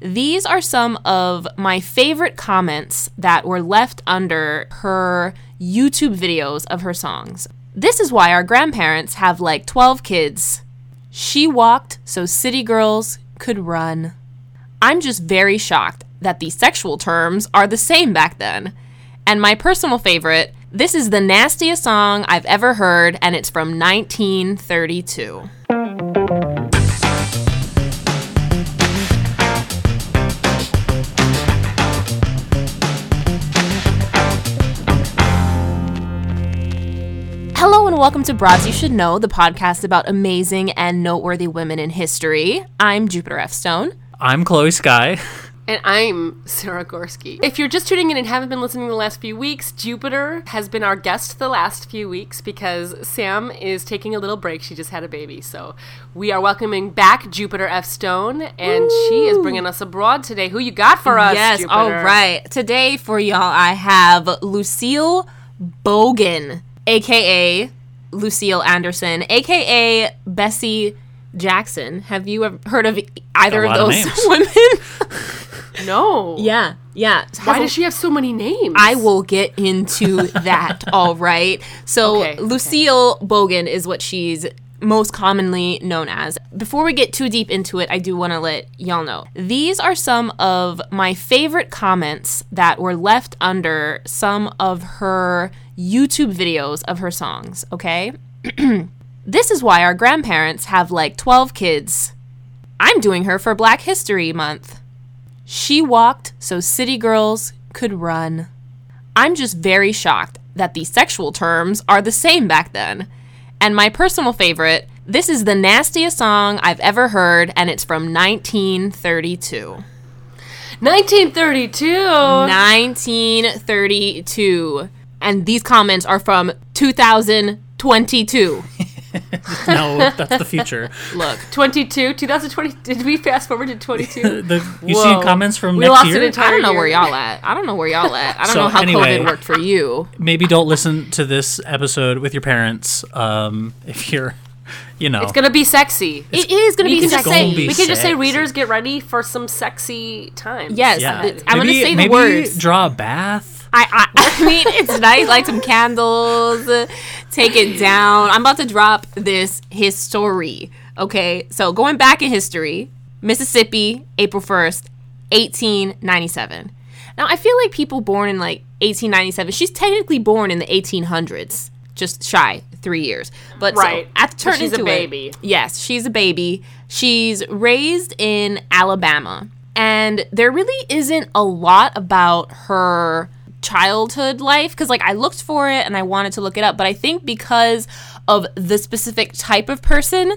These are some of my favorite comments that were left under her YouTube videos of her songs. This is why our grandparents have like 12 kids. She walked so city girls could run. I'm just very shocked that the sexual terms are the same back then. And my personal favorite, this is the nastiest song I've ever heard, and it's from 1932. Welcome to Broads You Should Know, the podcast about amazing and noteworthy women in history. I'm Jupiter F. Stone. I'm Chloe Sky. And I'm Sarah Gorski. If you're just tuning in and haven't been listening the last few weeks, Jupiter has been our guest the last few weeks because Sam is taking a little break. She just had a baby. So we are welcoming back Jupiter F. Stone, and Woo! she is bringing us abroad today. Who you got for us? Yes, Jupiter? all right. Today for y'all, I have Lucille Bogan, aka Lucille Anderson, aka Bessie Jackson. Have you ever heard of either of those of women? No. Yeah, yeah. Why does she have so many names? I will get into that. all right. So okay, Lucille okay. Bogan is what she's most commonly known as. Before we get too deep into it, I do want to let y'all know. These are some of my favorite comments that were left under some of her YouTube videos of her songs, okay? this is why our grandparents have like 12 kids. I'm doing her for Black History Month. She walked so city girls could run. I'm just very shocked that the sexual terms are the same back then. And my personal favorite, this is the nastiest song I've ever heard, and it's from 1932. 1932! 1932. And these comments are from 2022. no, that's the future. Look, 22, 2020. Did we fast forward to 22? the, you Whoa. see comments from we next lost year? An entire I don't know year. where y'all at. I don't know where y'all at. I don't so know how anyway, COVID worked for you. Maybe don't listen to this episode with your parents um, if you're you know, it's gonna be sexy. It's, it is gonna be sexy. Say, be we can just say, readers, get ready for some sexy time. Yes, yeah. I'm maybe, gonna say the words. Draw a bath. I, I, I mean, it's nice, like some candles, take it down. I'm about to drop this history. Okay, so going back in history, Mississippi, April 1st, 1897. Now, I feel like people born in like 1897, she's technically born in the 1800s, just shy three years. But right. so, at the turn she's into a baby. It, yes, she's a baby. She's raised in Alabama. And there really isn't a lot about her childhood life because like I looked for it and I wanted to look it up, but I think because of the specific type of person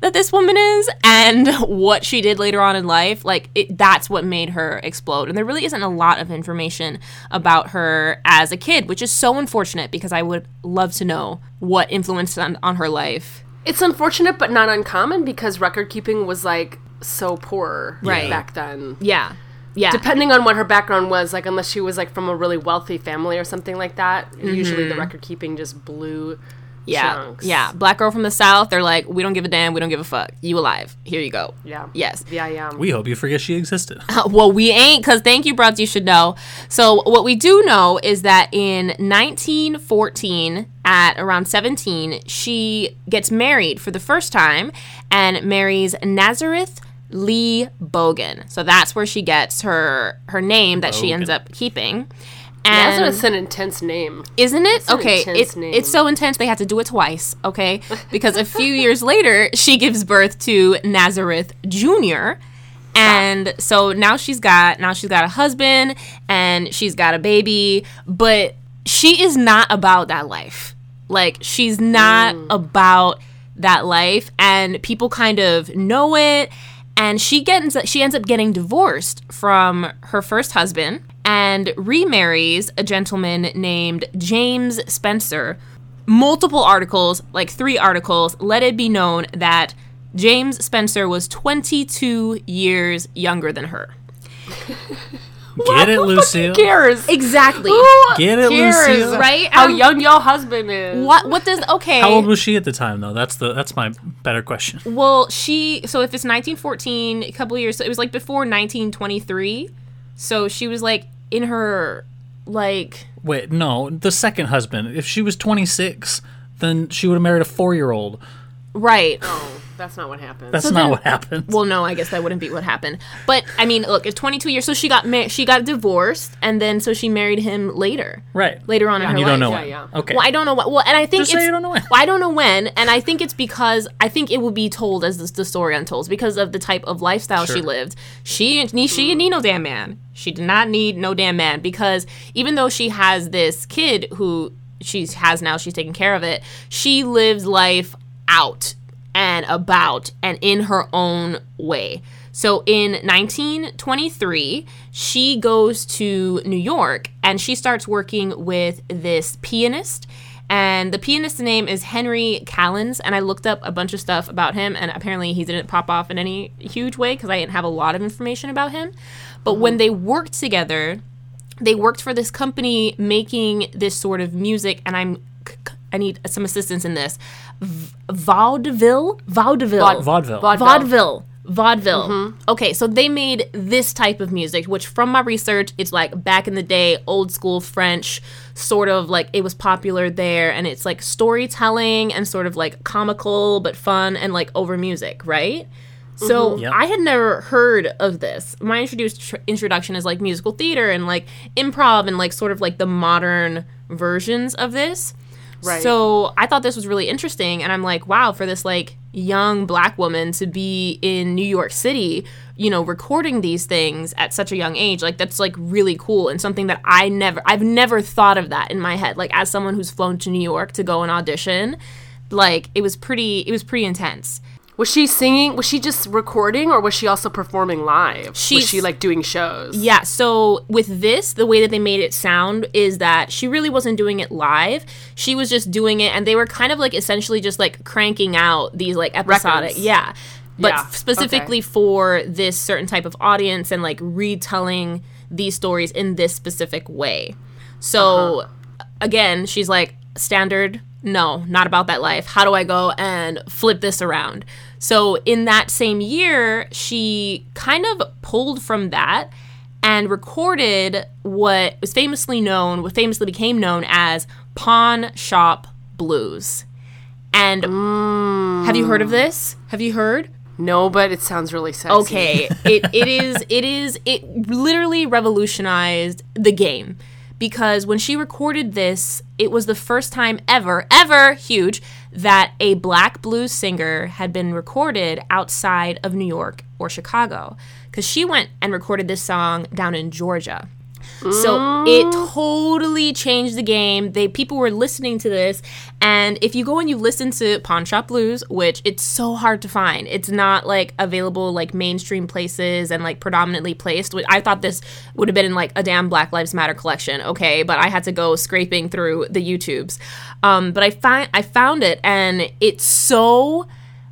that this woman is and what she did later on in life, like it, that's what made her explode. And there really isn't a lot of information about her as a kid, which is so unfortunate because I would love to know what influenced on, on her life. It's unfortunate but not uncommon because record keeping was like so poor right. back then. Yeah yeah. Depending on what her background was, like unless she was like from a really wealthy family or something like that, mm-hmm. usually the record keeping just blew yeah. Chunks. Yeah. Black girl from the South, they're like, we don't give a damn, we don't give a fuck. You alive. Here you go. Yeah. Yes. Yeah, yeah. We hope you forget she existed. well, we ain't, because thank you, Broads, you should know. So, what we do know is that in 1914, at around 17, she gets married for the first time and marries Nazareth Lee Bogan. So that's where she gets her her name that Bogan. she ends up keeping. And Nazareth's an intense name, isn't it? okay, it, it's so intense they had to do it twice. Okay, because a few years later she gives birth to Nazareth Junior, and so now she's got now she's got a husband and she's got a baby, but she is not about that life. Like she's not mm. about that life, and people kind of know it and she gets she ends up getting divorced from her first husband and remarries a gentleman named James Spencer. Multiple articles, like three articles, let it be known that James Spencer was 22 years younger than her. Get it, Lucille. Who cares? Exactly. Who Get it, cares Lucille. Right? How Um, young your husband is. What what does okay? How old was she at the time, though? That's the that's my better question. Well, she so if it's 1914, a couple of years, so it was like before 1923. So she was like in her like Wait, no, the second husband. If she was 26, then she would have married a four year old. right. That's not what happened. That's So not then- what happened. Well, no, I guess that wouldn't be what happened. But I mean, look, it's 22 years. So she got ma- she got divorced, and then so she married him later. right. Later on in And her you life. don't know Yeah, when. yeah. Okay. Well, I don't know what. Well, and I think Just say you don't know when. Well, I don't know when, and I think it's because I think it will be told as the, the story unfolds because of the type of lifestyle she Sure. lived. She she she didn't need no damn man. She did not need no damn man because even though she has this kid who she has now, she's taking care of it. She lives life out and about and in her own way. So in 1923, she goes to New York and she starts working with this pianist. And the pianist's name is Henry Callens. And I looked up a bunch of stuff about him, and apparently he didn't pop off in any huge way because I didn't have a lot of information about him. But when they worked together, they worked for this company making this sort of music and i'm i need some assistance in this. V- vaudeville? Vaudeville. Vaudeville. vaudeville. Vaudeville. Mm-hmm. Okay so they made this type of music which from my research it's like back in the day old school french sort of like it was popular there and it's like storytelling and sort of like comical but fun and like over music right? So mm-hmm. Yep. I had never heard of this. My introduced tr- introduction is like musical theater and like improv and like sort of like the modern versions of this. Right. So I thought this was really interesting, and I'm like, wow, for this like young black woman to be in New York City, you know, recording these things at such a young age, like that's like really cool and something that I never, I've never thought of that in my head. Like as someone who's flown to New York to go and audition, like it was pretty, it was pretty intense. Was she singing? Was she just recording, or was she also performing live? She's- was she like doing shows? Yeah, so with this, the way that they made it sound is that she really wasn't doing it live. She was just doing it, and they were kind of like essentially just like cranking out these like episodic, Records. yeah. But Yeah, specifically for this certain type of audience and like retelling these stories in this specific way. So uh-huh. again, she's like, standard, no, not about that life. How do I go and flip this around? So in that same year, she kind of pulled from that and recorded what was famously known, what famously became known as Pawn Shop Blues. And have you heard of mm. this? Have you heard? No, but it sounds really sexy. Okay, it, it is it is it literally revolutionized the game because when she recorded this, it was the first time ever, ever huge that a black blues singer had been recorded outside of New York or Chicago because she went and recorded this song down in Georgia. So it totally changed the game. They people were listening to this, and if you go and you listen to Pawn Shop Blues, which it's so hard to find, it's not like available like mainstream places and like predominantly placed. I thought this would have been in like a damn Black Lives Matter collection, okay, but I had to go scraping through the YouTubes. Um, but I find I found it, and it's so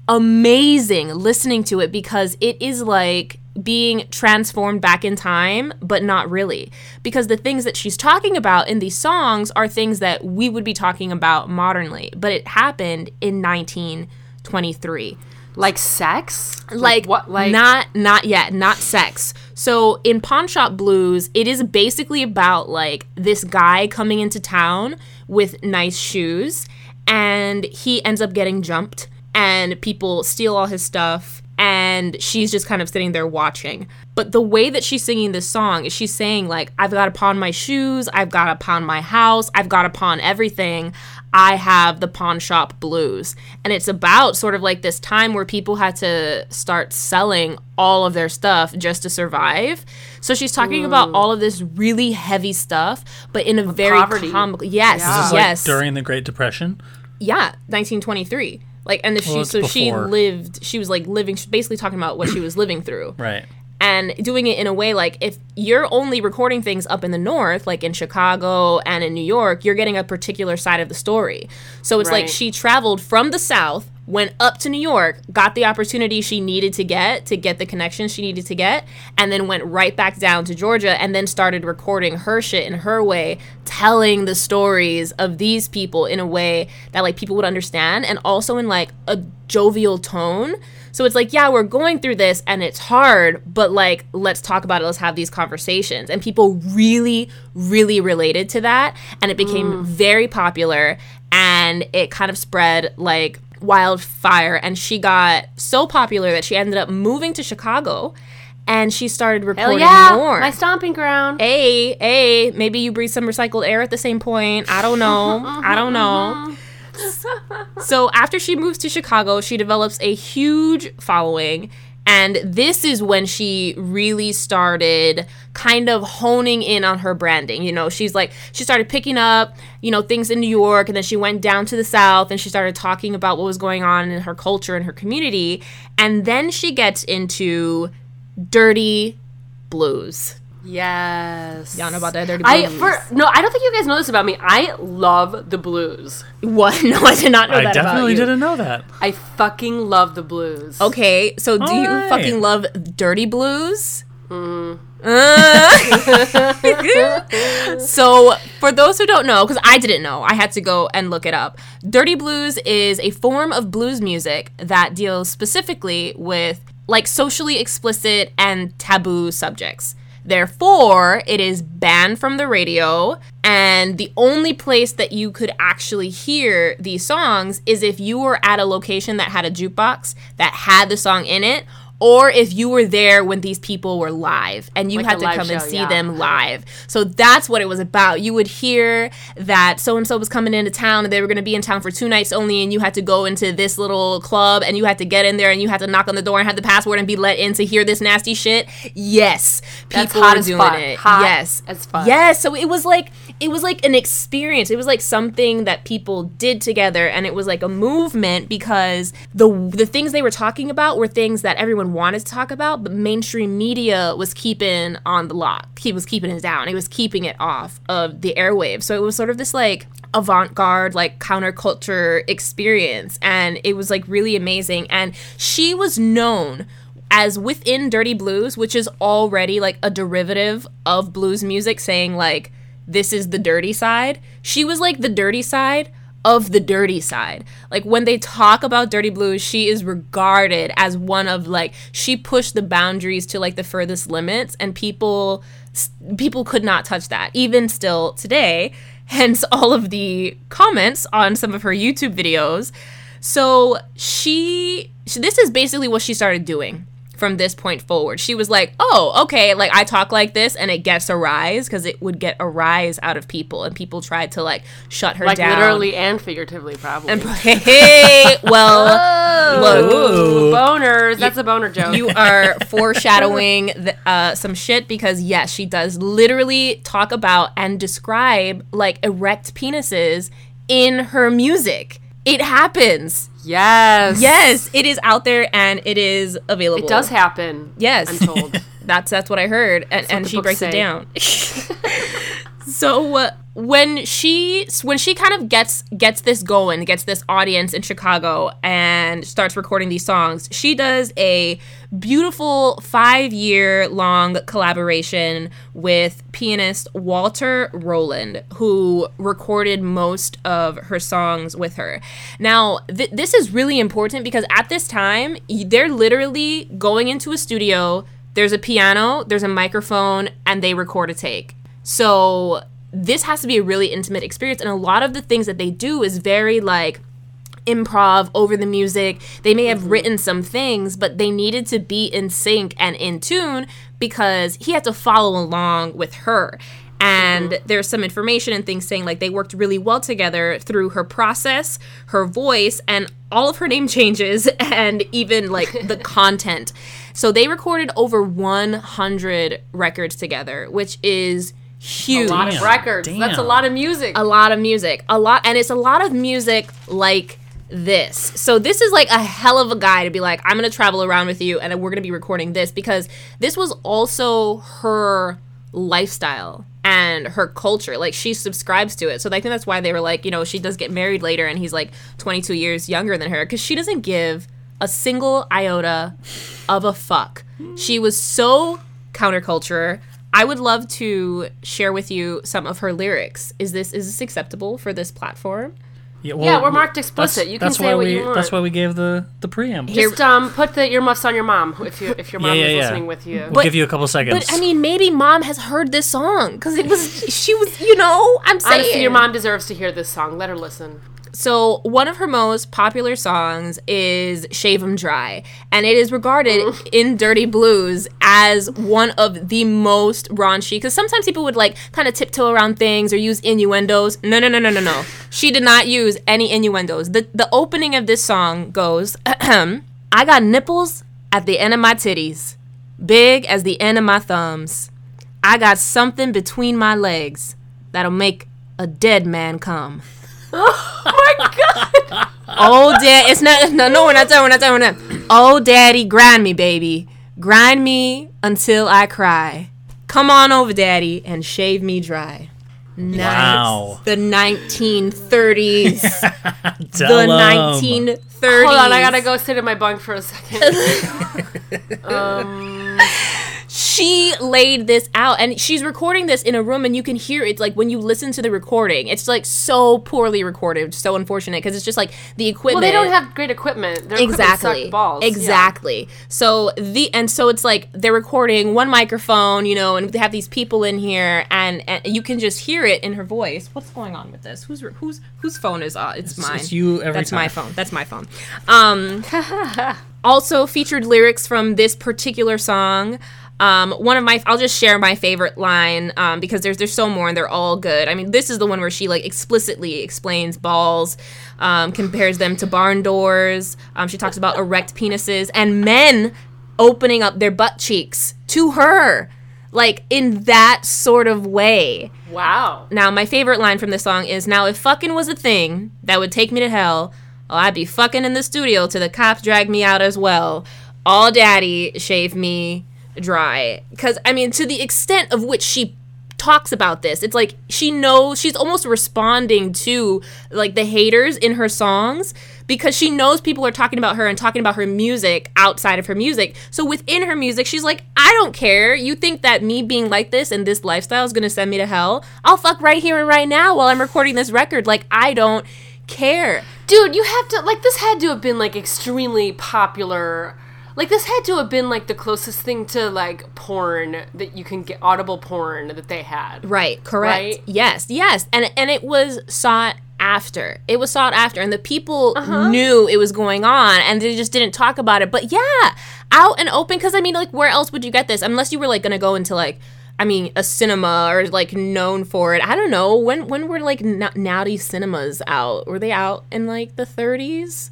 amazing listening to it because it is like being transformed back in time, but not really. Because the things that she's talking about in these songs are things that we would be talking about modernly, but it happened in 1923 Like sex? like, what? Like not not yet not sex so in pawn shop blues it is basically about like this guy coming into town with nice shoes and he ends up getting jumped and people steal all his stuff and she's just kind of sitting there watching but the way that she's singing this song is she's saying like i've got to pawn my shoes i've got to pawn my house i've got to pawn everything I have the pawn shop blues. And it's about sort of like this time where people had to start selling all of their stuff just to survive. So she's talking about all of this really heavy stuff, but in a very poverty. comical. Yes, Yeah. This is like yes. during the Great Depression. yeah, 1923. Like and the, she Well, it's so she lived she was like living she's basically talking about what she was living through. Right. And doing it in a way like if you're only recording things up in the north, like in Chicago and in New York, you're getting a particular side of the story. So it's right. like she traveled from the south went up to New York, got the opportunity she needed to get to get the connection she needed to get, and then went right back down to Georgia and then started recording her shit in her way, telling the stories of these people in a way that like people would understand and also in like a jovial tone. So it's like, yeah, we're going through this and it's hard, but like, let's talk about it. Let's have these conversations. And people really, really related to that. And it became mm. very popular and it kind of spread like wildfire and she got so popular that she ended up moving to Chicago and she started recording yeah, more. My stomping ground. Hey, hey, maybe you breathe some recycled air at the same point. I don't know. I don't know. so after she moves to Chicago, she develops a huge following and this is when she really started kind of honing in on her branding. You know, she's like, she started picking up, you know, things in New York, and then she went down to the South and she started talking about what was going on in her culture and her community. And then she gets into dirty blues. Yes. Y'all know about that dirty blues? I for no, I don't think you guys know this about me. I love the blues. What? No, I did not know I that. I definitely didn't know that. I fucking love the blues. Okay, so do All you right. fucking love dirty blues? Mm. so, for those who don't know, because I didn't know, I had to go and look it up. Dirty blues is a form of blues music that deals specifically with like socially explicit and taboo subjects. Therefore, it is banned from the radio, and the only place that you could actually hear these songs is if you were at a location that had a jukebox that had the song in it or if you were there when these people were live and you like had to come show, and see yeah. them live. So that's what it was about. You would hear that so and so was coming into town and they were going to be in town for two nights only, and you had to go into this little club and you had to get in there and you had to knock on the door and have the password and be let in to hear this nasty shit. Yes, people were doing it. Hot yes, as fun. Yes, so it was like it was like an experience. It was like something that people did together, and it was like a movement because the the things they were talking about were things that everyone wanted to talk about, but mainstream media was keeping on the lock. He was keeping it down. He was keeping it off of the airwaves. So it was sort of this like avant-garde like counterculture experience and it was like really amazing and she was known as within dirty blues which is already like a derivative of blues music saying like this is the dirty side she was like the dirty side of the dirty side. Like when they talk about Dirty Blues, she is regarded as one of like she pushed the boundaries to like the furthest limits and people people could not touch that even still today. Hence all of the comments on some of her YouTube videos. So she, she this is basically what she started doing from this point forward. She was like, "Oh, okay, like I talk like this and it gets a rise because it would get a rise out of people and people tried to like shut her like down." literally and figuratively probably. And, hey, well, look, boners, that's a boner joke. You are foreshadowing the, uh, some shit because yes, she does literally talk about and describe like erect penises in her music. It happens. Yes. Yes, it is out there and it is available. It does happen. Yes. I'm told. that's that's what I heard and, and she breaks say. it down. so uh, when she when she kind of gets gets this going, gets this audience in Chicago and starts recording these songs, she does a beautiful 5-year long collaboration with pianist Walter Roland who recorded most of her songs with her. Now, th- this is really important because at this time, they're literally going into a studio, there's a piano, there's a microphone and they record a take. So this has to be a really intimate experience and a lot of the things that they do is very like improv over the music they may have mm-hmm. written some things but they needed to be in sync and in tune because he had to follow along with her and mm-hmm. there's some information and things saying like they worked really well together through her process her voice and all of her name changes and even like the content so they recorded over 100 records together which is huge. A lot of records. Damn. That's a lot of music. A lot of music. A lot, and it's a lot of music like this. So this is like a hell of a guy to be like, I'm gonna travel around with you, and we're gonna be recording this because this was also her lifestyle and her culture. Like she subscribes to it. So I think that's why they were like, you know, she does get married later, and he's like 22 years younger than her because she doesn't give a single iota of a fuck. She was so counterculture. I would love to share with you some of her lyrics. Is this is this acceptable for this platform? Yeah, well, yeah, we're marked explicit. You can say what we, you want. That's why we gave the the preamble. Just um, put the earmuffs on your mom if you if your mom yeah, yeah, is listening with you. We'll but, give you a couple seconds. But I mean, maybe mom has heard this song because it was she was you know I'm saying honestly, your mom deserves to hear this song. Let her listen. So, one of her most popular songs is Shave 'em Dry, and it is regarded mm. in Dirty Blues as one of the most raunchy. Because sometimes people would like kind of tiptoe around things or use innuendos. No, no, no, no, no, no. she did not use any innuendos. The, the opening of this song goes I got nipples at the end of my titties, big as the end of my thumbs. I got something between my legs that'll make a dead man come. Oh my god! oh, dad, it's not. No, no, we're not done. We're not done. We're not. Oh, daddy, grind me, baby, grind me until I cry. Come on over, daddy, and shave me dry. Nice. Wow. The 1930s. the 1930s. Hold on, I gotta go sit in my bunk for a second. um she laid this out and she's recording this in a room and you can hear it like when you listen to the recording it's like so poorly recorded so unfortunate because it's just like the equipment well they don't have great equipment. Their exactly. balls. Exactly. Yeah. so the and so it's like they're recording one microphone you know and they have these people in here and, and you can just hear it in her voice. What's going on with this? Who's who's whose phone is uh it's, it's mine? it's you every that's time. my phone. That's my phone. Um also featured lyrics from this particular song um, one of my, I'll just share my favorite line um, because there's there's so more and they're all good. I mean, this is the one where she like explicitly explains balls, um, compares them to barn doors. Um, she talks about erect penises and men opening up their butt cheeks to her, like in that sort of way. Wow. Now, my favorite line from this song is, "Now if fucking was a thing that would take me to hell." Oh, I'd be fucking in the studio till the cops drag me out as well. All daddy shave me dry. Because i mean to the extent of which she talks about this it's like she knows she's almost responding to like the haters in her songs because she knows people are talking about her and talking about her music outside of her music. So within her music she's like i don't care. You think that me being like this and this lifestyle is going to send me to hell? I'll fuck right here and right now while i'm recording this record. Like i don't care. Dude you have to like this had to have been like extremely popular like this had to have been like the closest thing to like porn that you can get audible porn that they had. Right, correct. Right? Yes, yes. And and it was sought after. It was sought after and the people uh-huh. knew it was going on and they just didn't talk about it. But yeah, out and open cuz I mean like where else would you get this unless you were like going to go into like I mean, a cinema or like known for it. I don't know when when were like n- naughty cinemas out? Were they out in like the 30s?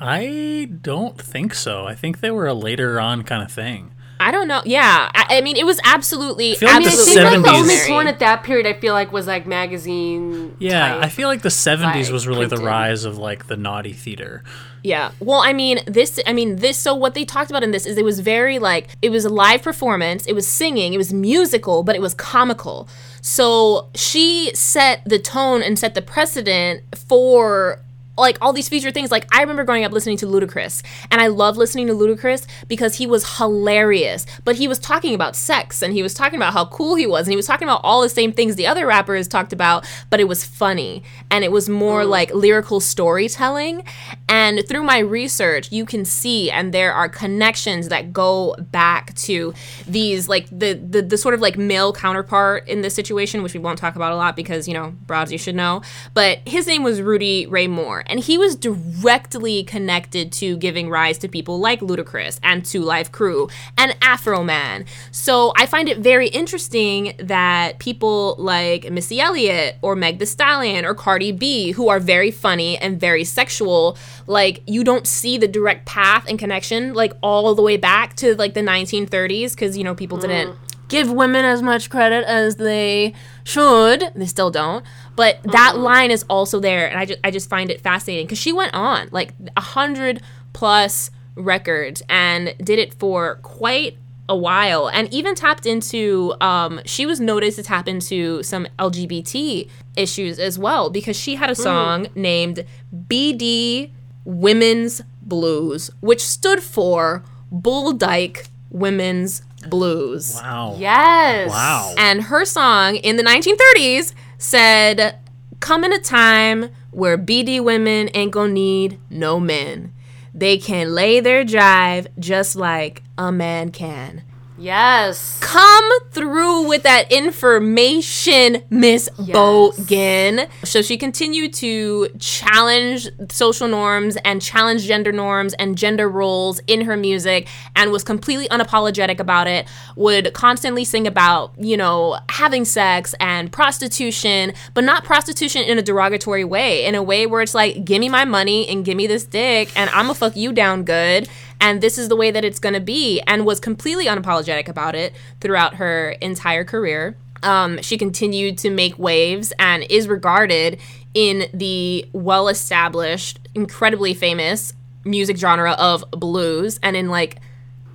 I don't think so. I think they were a later on kind of thing. I don't know. Yeah, I, I mean, it was absolutely. I feel like absolutely the seventies. Like the only porn at that period, I feel like, was like magazine. Yeah, I feel like the seventies like, was really printed. the rise of like the naughty theater. Yeah. Well, I mean, this. I mean, this. So what they talked about in this is it was very like it was a live performance. It was singing. It was musical, but it was comical. So she set the tone and set the precedent for like all these feature things. Like I remember growing up listening to Ludacris, and I love listening to Ludacris because he was hilarious. But he was talking about sex, and he was talking about how cool he was, and he was talking about all the same things the other rappers talked about. But it was funny, and it was more mm. like lyrical storytelling. And through my research, you can see, and there are connections that go back to these like the the, the sort of like male counterpart in this situation, which we won't talk about a lot because you know broads you should know. But his name was Rudy Ray Moore and he was directly connected to giving rise to people like Ludacris and Two Live Crew and Afroman. So I find it very interesting that people like Missy Elliott or Meg Thee Stallion or Cardi B, who are very funny and very sexual, like you don't see the direct path and connection like all the way back to like the 1930s because you know people didn't mm. Give women as much credit as they should. They still don't. But that mm-hmm. line is also there, and I just I just find it fascinating because she went on like a hundred plus records and did it for quite a while and even tapped into um, she was noticed to tap into some lgbt issues as well because she had a hmm. song mm. named bd women's blues which stood for bull dyke women's blues. Wow. Yes. Wow. And her song in the 1930s said come in a time where bd women ain't gonna need no men. They can lay their jive just like a man can. Yes. Come through with that information, Miss yes. Bogan. So she continued to challenge social norms and challenge gender norms and gender roles in her music and was completely unapologetic about it. Would constantly sing about, you know, having sex and prostitution, but not prostitution in a derogatory way, in a way where it's like, give me my money and give me this dick and I'm gonna fuck you down good and this is the way that it's going to be and was completely unapologetic about it throughout her entire career um, she continued to make waves and is regarded in the well established incredibly famous music genre of blues and in like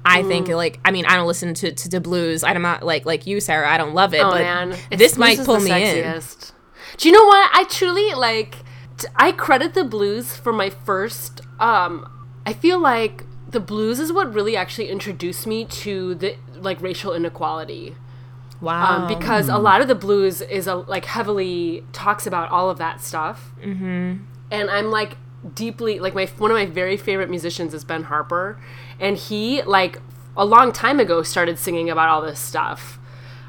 I mm. think like I mean I don't listen to, to, to blues. I'm not like like you, Sarah. I don't love it, oh, but man. this might pull me sexiest. in. Do you know what? I truly like. T- I credit the blues for my first. Um, I feel like the blues is what really actually introduced me to the like racial inequality. Wow. Um, because a lot of the blues is a, like heavily talks about all of that stuff. Mm-hmm. And I'm like deeply like my one of my very favorite musicians is Ben Harper, and he like a long time ago started singing about all this stuff.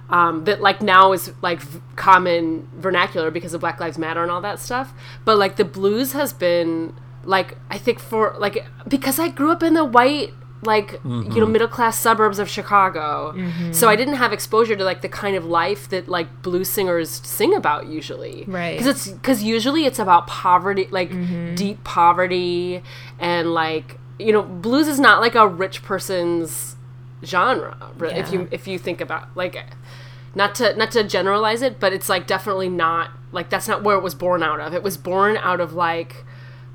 Um, that like now is like v- common vernacular because of Black Lives Matter and all that stuff. But like the blues has been like I think for like because I grew up in the white like mm-hmm. you know middle class suburbs of Chicago. Mm-hmm. So I didn't have exposure to like the kind of life that like blues singers sing about usually. Right. Cuz it's cuz usually it's about poverty like mm-hmm. deep poverty and like you know blues is not like a rich person's genre yeah. if you if you think about like not to not to generalize it but it's like definitely not like that's not where it was born out of. It was born out of like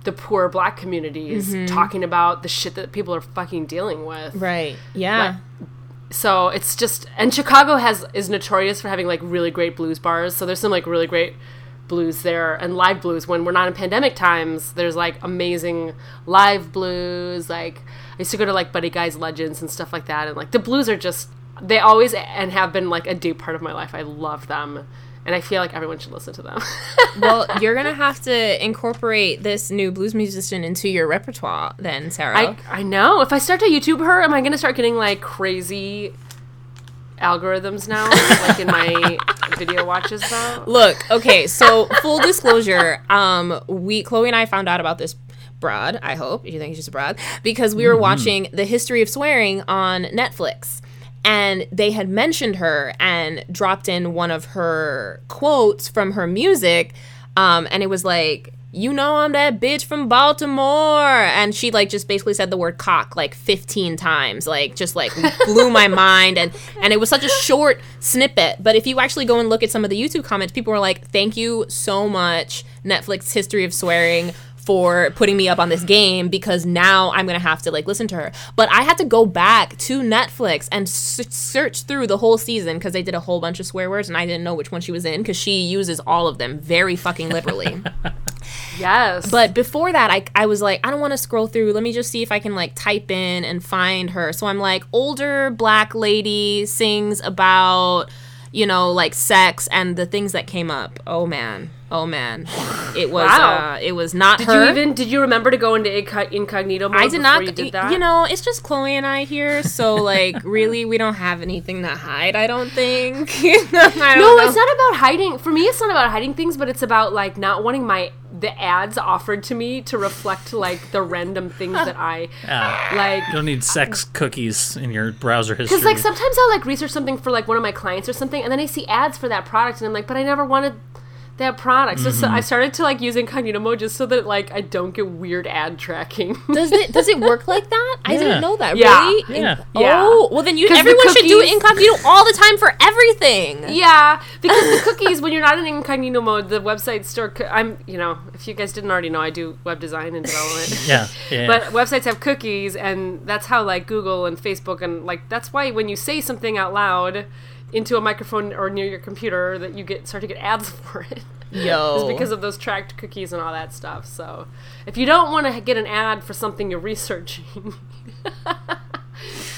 the poor black communities mm-hmm. talking about the shit that people are fucking dealing with. Right. Yeah. Like, so it's just and Chicago has is notorious for having like really great blues bars. So there's some like really great blues there and live blues when we're not in pandemic times there's like amazing live blues like i used to go to like buddy guys legends and stuff like that and like the blues are just they always and have been like a deep part of my life i love them and I feel like everyone should listen to them. well, you're gonna have to incorporate this new blues musician into your repertoire, then, Sarah. I, I know. If I start to YouTube her, am I gonna start getting like crazy algorithms now, like in my video watches? Though. Look, okay. So full disclosure, um, we Chloe and I found out about this broad. I hope you think she's a broad because we were mm-hmm. watching the history of swearing on Netflix and they had mentioned her and dropped in one of her quotes from her music um, and it was like you know i'm that bitch from baltimore. And she like just basically said the word cock like 15 times like just like blew my mind. And and it was such a short snippet. But if you actually go and look at some of the youtube comments people were like thank you so much netflix history of swearing for putting me up on this game because now I'm gonna have to like listen to her. But I had to go back to Netflix and s- search through the whole season because they did a whole bunch of swear words and I didn't know which one she was in because she uses all of them very fucking liberally. yes. But before that, I I was like, I don't want to scroll through. Let me just see if I can like type in and find her. So I'm like, older black lady sings about you know like sex and the things that came up. Oh man. Oh man, it was wow. uh, it was not did her. you even did you remember to go into incognito mode? I did not. You, did that? you know, it's just Chloe and I here, so like really, we don't have anything to hide. I don't think. I don't no, know. it's not about hiding. For me, it's not about hiding things, but it's about like not wanting my the ads offered to me to reflect like the random things that I uh, like. You don't need sex cookies in your browser history. Because like sometimes I'll like research something for like one of my clients or something, and then I see ads for that product, and I'm like, but I never wanted They have products. Mm-hmm. So I started to like use incognito mode just so that like I don't get weird ad tracking. does it does it work like that? I didn't know that. Yeah. Really? Yeah. In, yeah. Oh, well then you everyone the cookies, should do incognito all the time for everything. Yeah, because the cookies when you're not in incognito mode, the website store. I'm you know if you guys didn't already know, I do web design and development. yeah, yeah. But websites have cookies, and that's how like Google and Facebook and like that's why when you say something out loud into a microphone or near your computer that you get start to get ads for it. Yo. it's because of those tracked cookies and all that stuff. So if you don't want to get an ad for something you're researching,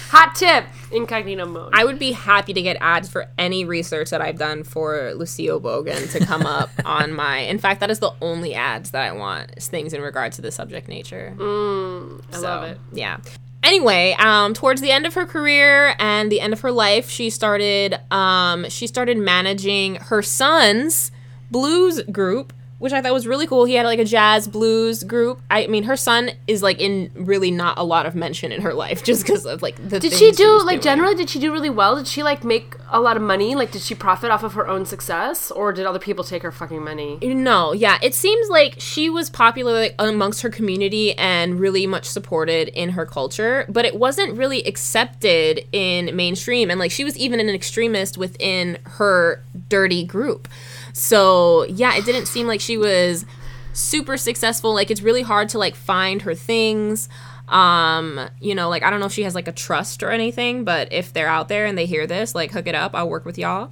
hot tip incognito mode. I would be happy to get ads for any research that I've done for Lucille Bogan to come up on my. In fact, that is the only ads that I want. Is things in regard to the subject nature. Mm, I so, love it. Yeah. Anyway, um, towards the end of her career and the end of her life, she started um, she started managing her son's blues group which I thought was really cool. He had like a jazz blues group. I mean, her son is like in really not a lot of mention in her life just because of like the. Did she do she like generally? Did she do really well? Did she like make a lot of money? Like, did she profit off of her own success, or did other people take her fucking money? No, yeah, it seems like she was popular like, amongst her community and really much supported in her culture, but it wasn't really accepted in mainstream. And like, she was even an extremist within her dirty group. So yeah, it didn't seem like she was super successful. Like it's really hard to like find her things. Um, you know, like I don't know if she has like a trust or anything, but if they're out there and they hear this, like hook it up. I'll work with y'all.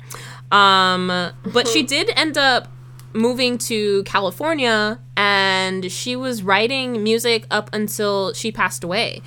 Um, but she did end up moving to California and she was writing music up until she passed away.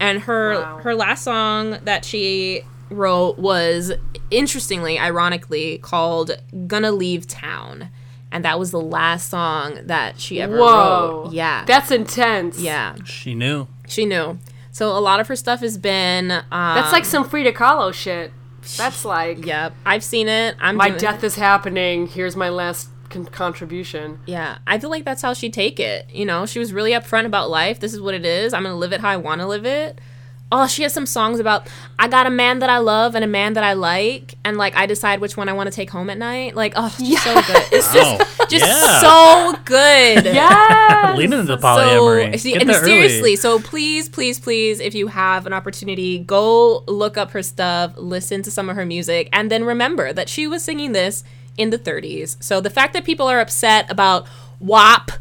And her wow. her last song that she wrote was interestingly, ironically, called Gonna Leave Town. And that was the last song that she ever Whoa. wrote. Yeah. That's intense. Yeah. She knew. She knew. So a lot of her stuff has been. Um, That's like some Frida Kahlo shit. That's like. Yep. I've seen it. I'm my death it. is happening. Here's my last con- contribution. Yeah. I feel like that's how she take it. You know, she was really upfront about life. This is what it is. I'm going to live it how I want to live it oh, she has some songs about I got a man that I love and a man that I like, and like I decide which one I want to take home at night. Like, oh, it's so good. It's just just yeah. so good. Yeah, lean into the polyamory. So, and seriously, early. so please, please, please, if you have an opportunity, go look up her stuff, listen to some of her music, and then remember that she was singing this in the 30s. So the fact that people are upset about WAP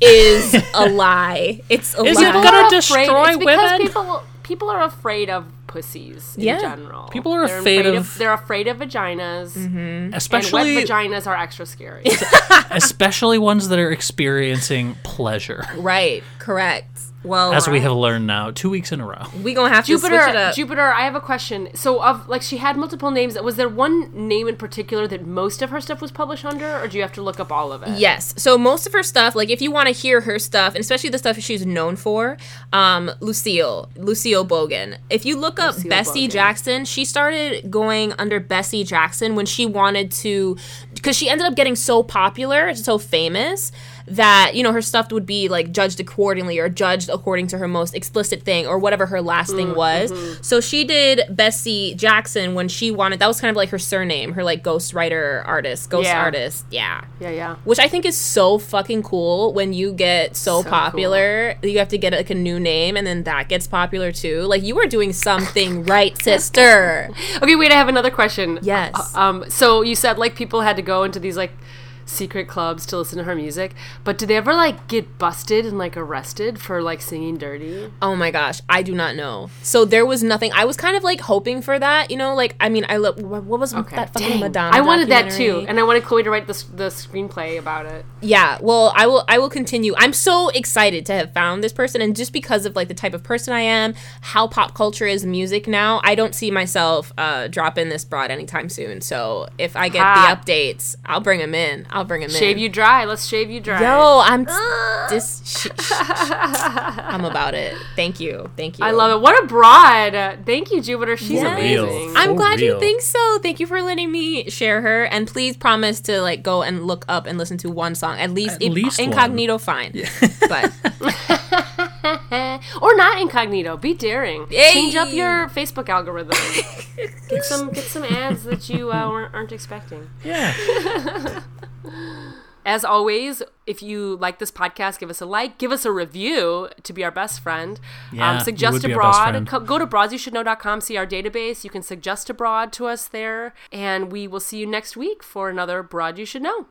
is a lie. It's a is lie. it gonna destroy women? People people are afraid of pussies in yeah. general. People are afraid, afraid, of, they're afraid of vaginas, mm-hmm. especially and vaginas are extra scary. especially ones that are experiencing pleasure. Right. Correct. Well, as right. we have learned now, two weeks in a row, we gonna have Jupiter, to switch it up. Jupiter, I have a question. So, of like, she had multiple names. Was there one name in particular that most of her stuff was published under, or do you have to look up all of it? Yes. So most of her stuff, like, if you want to hear her stuff, and especially the stuff she's known for, um, Lucille, Lucille Bogan. If you look up Lucille Bessie Bogan. Jackson, she started going under Bessie Jackson when she wanted to, because she ended up getting so popular, so famous that you know her stuff would be like judged accordingly or judged according to her most explicit thing or whatever her last thing mm, was. Mm-hmm. So she did Bessie Jackson when she wanted that was kind of like her surname, her like ghost writer artist, ghost yeah. artist. Yeah. Yeah, yeah. Which I think is so fucking cool when you get so, so popular, cool. you have to get like a new name and then that gets popular too. Like you are doing something right, sister. okay, wait, I have another question. Yes. Uh, um so you said like people had to go into these like secret clubs to listen to her music. But did they ever like get busted and like arrested for like singing dirty? Oh my gosh, I do not know. So there was nothing. I was kind of like hoping for that, you know. Like I mean, I look. What was okay. that fucking Dang. Madonna? I wanted that too, and I wanted Chloe to write the the screenplay about it. Yeah, well, I will. I will continue. I'm so excited to have found this person, and just because of like the type of person I am, how pop culture is music now, I don't see myself uh, dropping this broad anytime soon. So if I get Hot. the updates, I'll bring them in. I'll bring him shave in. Shave you dry. Let's shave you dry. Yo, I'm just. Ah. Sh- sh- sh- I'm about it. Thank you. Thank you. I love it. What a broad. Thank you, Jupiter. She's yes. amazing. I'm glad real. you think so. Thank you for letting me share her. And please promise to like go and look up and listen to one song at least. At least incognito, one. fine. Yeah. But. or not incognito. Be daring. Change up your Facebook algorithm. get some get some ads that you uh, aren't expecting. Yeah. As always, if you like this podcast, give us a like, give us a review to be our best friend. Um, Yeah, um, suggest would be our best abroad. Go to broadsyoushouldknow.com, see our database. You can suggest abroad to us there, and we will see you next week for another Broad You Should Know.